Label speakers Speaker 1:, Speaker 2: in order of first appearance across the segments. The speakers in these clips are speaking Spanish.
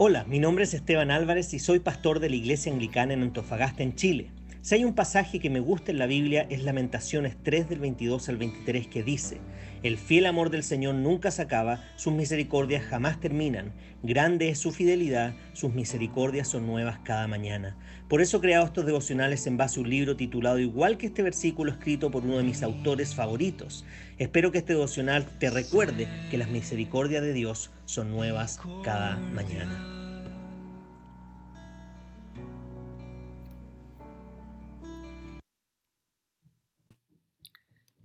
Speaker 1: Hola, mi nombre es Esteban Álvarez y soy pastor de la Iglesia Anglicana en Antofagasta, en Chile. Si hay un pasaje que me gusta en la Biblia es Lamentaciones 3 del 22 al 23 que dice, El fiel amor del Señor nunca se acaba, sus misericordias jamás terminan, grande es su fidelidad, sus misericordias son nuevas cada mañana. Por eso he creado estos devocionales en base a un libro titulado igual que este versículo escrito por uno de mis autores favoritos. Espero que este devocional te recuerde que las misericordias de Dios son nuevas cada mañana.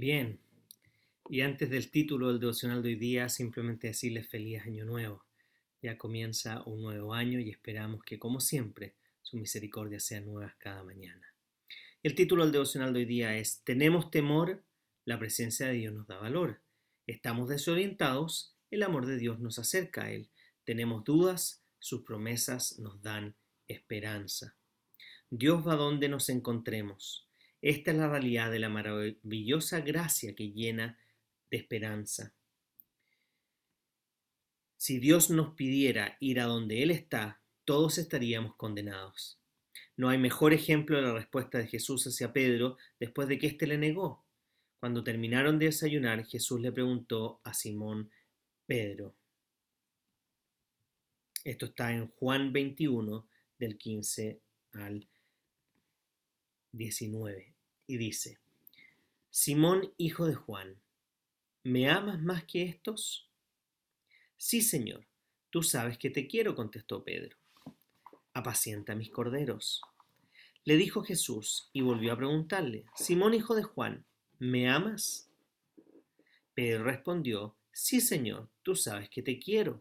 Speaker 1: Bien, y antes del título del devocional de hoy día, simplemente decirles feliz año nuevo. Ya comienza un nuevo año y esperamos que, como siempre, su misericordia sea nuevas cada mañana. El título del devocional de hoy día es ¿Tenemos temor? La presencia de Dios nos da valor. ¿Estamos desorientados? El amor de Dios nos acerca a Él. ¿Tenemos dudas? Sus promesas nos dan esperanza. Dios va donde nos encontremos. Esta es la realidad de la maravillosa gracia que llena de esperanza. Si Dios nos pidiera ir a donde Él está, todos estaríamos condenados. No hay mejor ejemplo de la respuesta de Jesús hacia Pedro después de que éste le negó. Cuando terminaron de desayunar, Jesús le preguntó a Simón Pedro. Esto está en Juan 21, del 15 al 19, y dice, Simón, hijo de Juan, ¿me amas más que estos? Sí, Señor, tú sabes que te quiero, contestó Pedro. Apacienta mis corderos. Le dijo Jesús y volvió a preguntarle, Simón, hijo de Juan, ¿me amas? Pedro respondió, Sí, Señor, tú sabes que te quiero.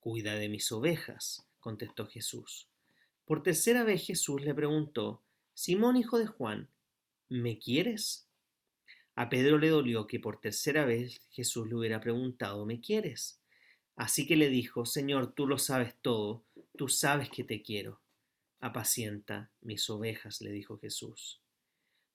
Speaker 1: Cuida de mis ovejas, contestó Jesús. Por tercera vez Jesús le preguntó, Simón, hijo de Juan, ¿me quieres? A Pedro le dolió que por tercera vez Jesús le hubiera preguntado, ¿me quieres? Así que le dijo, Señor, tú lo sabes todo, tú sabes que te quiero. Apacienta mis ovejas, le dijo Jesús.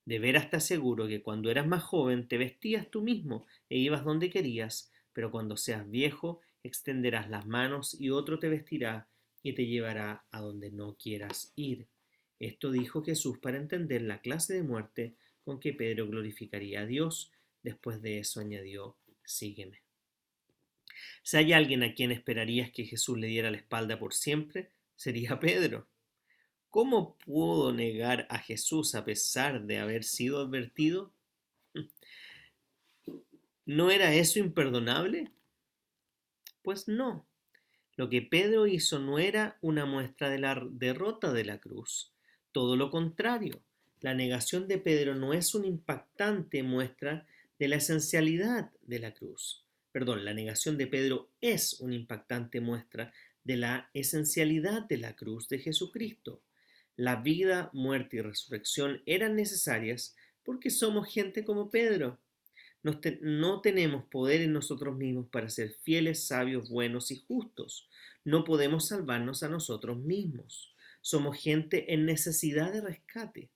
Speaker 1: De veras te aseguro que cuando eras más joven te vestías tú mismo e ibas donde querías, pero cuando seas viejo extenderás las manos y otro te vestirá y te llevará a donde no quieras ir. Esto dijo Jesús para entender la clase de muerte con que Pedro glorificaría a Dios. Después de eso añadió, sígueme. Si hay alguien a quien esperarías que Jesús le diera la espalda por siempre, sería Pedro. ¿Cómo pudo negar a Jesús a pesar de haber sido advertido? ¿No era eso imperdonable? Pues no. Lo que Pedro hizo no era una muestra de la derrota de la cruz. Todo lo contrario, la negación de Pedro no es una impactante muestra de la esencialidad de la cruz. Perdón, la negación de Pedro es una impactante muestra de la esencialidad de la cruz de Jesucristo. La vida, muerte y resurrección eran necesarias porque somos gente como Pedro. no tenemos poder en nosotros mismos para ser fieles, sabios, buenos y justos. No podemos salvarnos a nosotros mismos. Somos gente en necesidad de rescate.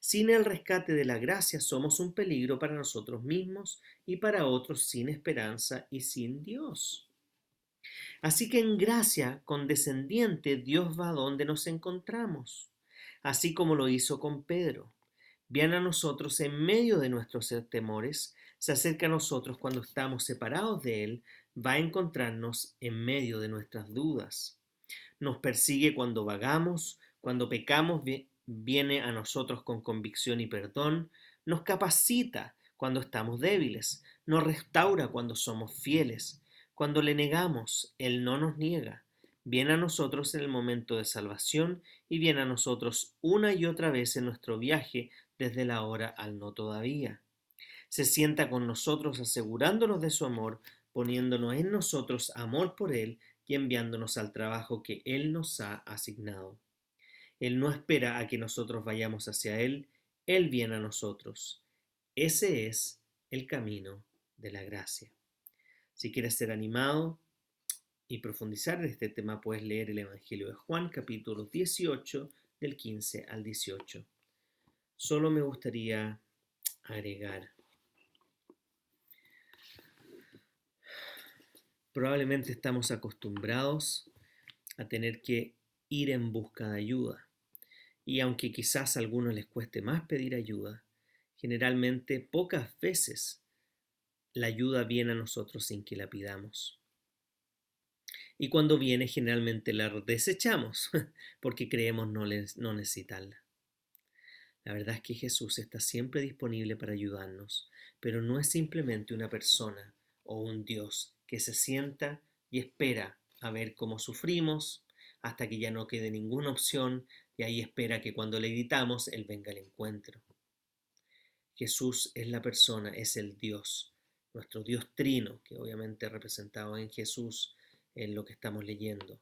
Speaker 1: Sin el rescate de la gracia somos un peligro para nosotros mismos y para otros sin esperanza y sin Dios. Así que en gracia condescendiente Dios va a donde nos encontramos, así como lo hizo con Pedro. Viene a nosotros en medio de nuestros temores, se acerca a nosotros cuando estamos separados de Él, va a encontrarnos en medio de nuestras dudas nos persigue cuando vagamos, cuando pecamos, viene a nosotros con convicción y perdón, nos capacita cuando estamos débiles, nos restaura cuando somos fieles, cuando le negamos, Él no nos niega, viene a nosotros en el momento de salvación y viene a nosotros una y otra vez en nuestro viaje desde la hora al no todavía. Se sienta con nosotros asegurándonos de su amor, poniéndonos en nosotros amor por Él y enviándonos al trabajo que Él nos ha asignado. Él no espera a que nosotros vayamos hacia Él, Él viene a nosotros. Ese es el camino de la gracia. Si quieres ser animado y profundizar en este tema, puedes leer el Evangelio de Juan, capítulo 18, del 15 al 18. Solo me gustaría agregar Probablemente estamos acostumbrados a tener que ir en busca de ayuda. Y aunque quizás a algunos les cueste más pedir ayuda, generalmente pocas veces la ayuda viene a nosotros sin que la pidamos. Y cuando viene generalmente la desechamos porque creemos no, no necesitarla. La verdad es que Jesús está siempre disponible para ayudarnos, pero no es simplemente una persona o un Dios que se sienta y espera a ver cómo sufrimos hasta que ya no quede ninguna opción y ahí espera que cuando le gritamos Él venga al encuentro. Jesús es la persona, es el Dios, nuestro Dios trino, que obviamente representado en Jesús en lo que estamos leyendo.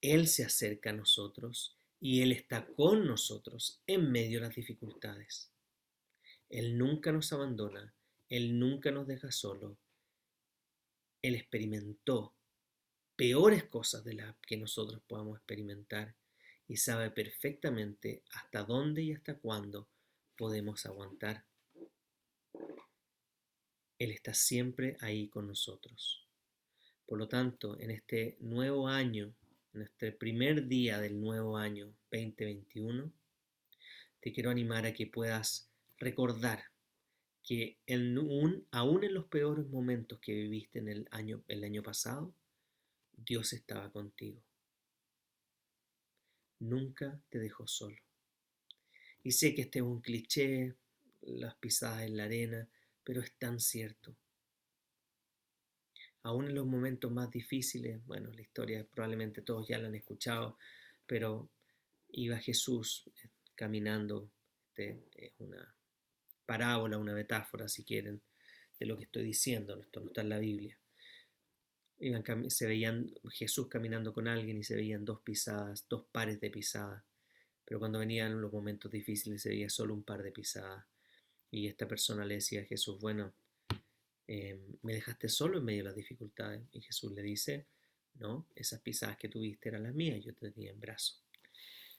Speaker 1: Él se acerca a nosotros y Él está con nosotros en medio de las dificultades. Él nunca nos abandona, Él nunca nos deja solo. Él experimentó peores cosas de las que nosotros podamos experimentar y sabe perfectamente hasta dónde y hasta cuándo podemos aguantar. Él está siempre ahí con nosotros. Por lo tanto, en este nuevo año, en este primer día del nuevo año 2021, te quiero animar a que puedas recordar que aún en los peores momentos que viviste en el año, el año pasado, Dios estaba contigo. Nunca te dejó solo. Y sé que este es un cliché, las pisadas en la arena, pero es tan cierto. Aún en los momentos más difíciles, bueno, la historia probablemente todos ya la han escuchado, pero iba Jesús eh, caminando, este, es una parábola, una metáfora, si quieren, de lo que estoy diciendo, esto no está en la Biblia se veían Jesús caminando con alguien y se veían dos pisadas, dos pares de pisadas. Pero cuando venían los momentos difíciles se veía solo un par de pisadas. Y esta persona le decía a Jesús, bueno, em, me dejaste solo en medio de las dificultades. Y Jesús le dice, no, esas pisadas que tuviste eran las mías, yo te tenía en brazo.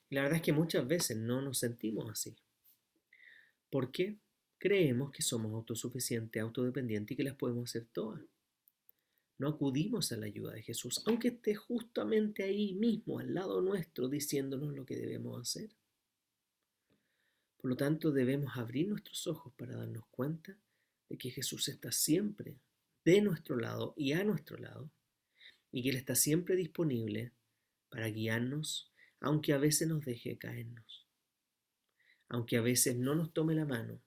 Speaker 1: Y la verdad es que muchas veces no nos sentimos así. ¿Por qué? Creemos que somos autosuficientes, autodependientes y que las podemos hacer todas no acudimos a la ayuda de Jesús, aunque esté justamente ahí mismo, al lado nuestro, diciéndonos lo que debemos hacer. Por lo tanto, debemos abrir nuestros ojos para darnos cuenta de que Jesús está siempre de nuestro lado y a nuestro lado, y que Él está siempre disponible para guiarnos, aunque a veces nos deje caernos, aunque a veces no nos tome la mano,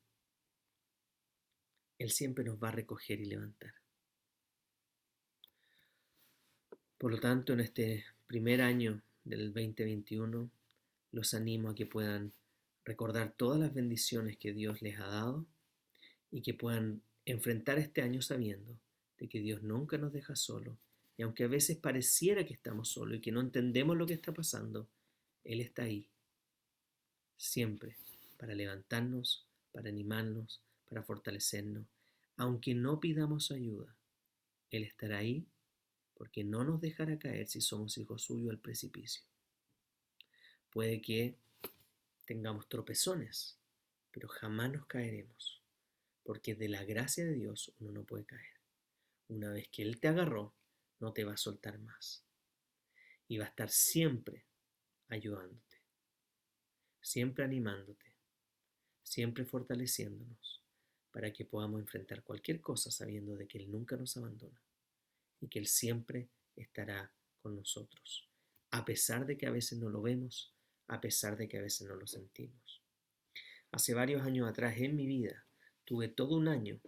Speaker 1: Él siempre nos va a recoger y levantar. Por lo tanto, en este primer año del 2021, los animo a que puedan recordar todas las bendiciones que Dios les ha dado y que puedan enfrentar este año sabiendo de que Dios nunca nos deja solo y aunque a veces pareciera que estamos solos y que no entendemos lo que está pasando, Él está ahí, siempre, para levantarnos, para animarnos, para fortalecernos. Aunque no pidamos ayuda, Él estará ahí porque no nos dejará caer si somos hijos suyos al precipicio. Puede que tengamos tropezones, pero jamás nos caeremos, porque de la gracia de Dios uno no puede caer. Una vez que Él te agarró, no te va a soltar más. Y va a estar siempre ayudándote, siempre animándote, siempre fortaleciéndonos para que podamos enfrentar cualquier cosa sabiendo de que Él nunca nos abandona y que Él siempre estará con nosotros, a pesar de que a veces no lo vemos, a pesar de que a veces no lo sentimos. Hace varios años atrás en mi vida tuve todo un año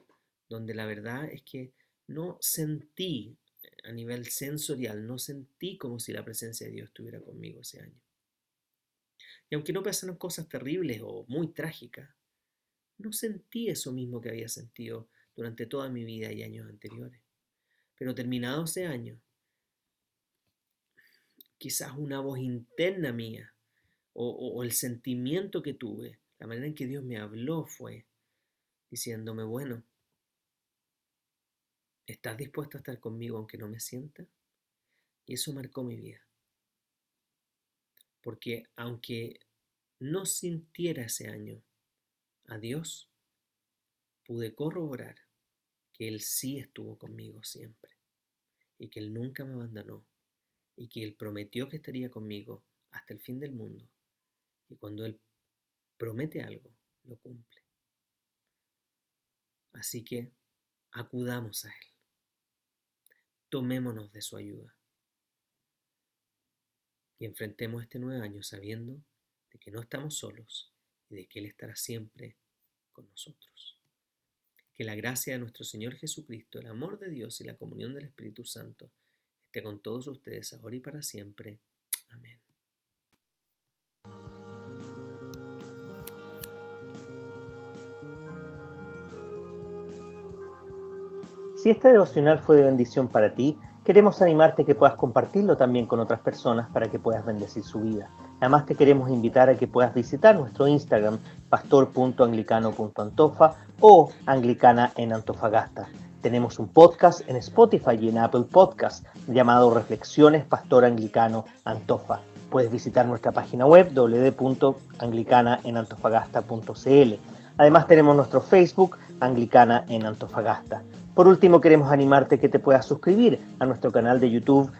Speaker 1: donde la verdad es que no sentí a nivel sensorial, no sentí como si la presencia de Dios estuviera conmigo ese año. Y aunque no pasaron cosas terribles o muy trágicas, no sentí eso mismo que había sentido durante toda mi vida y años anteriores. Pero terminado ese año, quizás una voz interna mía o, el sentimiento que tuve, la manera en que Dios me habló fue diciéndome, bueno, ¿estás dispuesto a estar conmigo aunque no me sienta? Y eso marcó mi vida. Porque aunque no sintiera ese año a Dios, pude corroborar que Él sí estuvo conmigo siempre y que Él nunca me abandonó y que Él prometió que estaría conmigo hasta el fin del mundo. Y cuando Él promete algo, lo cumple. Así que acudamos a Él. Tomémonos de su ayuda. Y enfrentemos este nuevo año sabiendo de que no estamos solos y de que Él estará siempre con nosotros. Que la gracia de nuestro Señor Jesucristo, el amor de Dios y la comunión del Espíritu Santo esté con todos ustedes ahora y para siempre. Amén.
Speaker 2: Si este devocional fue de bendición para ti, queremos animarte que puedas compartirlo también con otras personas para que puedas bendecir su vida. Además te queremos invitar a que puedas visitar nuestro Instagram pastor.anglicano.antofa o anglicana en Antofagasta. Tenemos un podcast en Spotify y en Apple Podcast llamado Reflexiones Pastor Anglicano Antofa. Puedes visitar nuestra página web www.anglicanaenantofagasta.cl. Además tenemos nuestro Facebook Anglicana en Antofagasta. Por último, queremos animarte que te puedas suscribir a nuestro canal de YouTube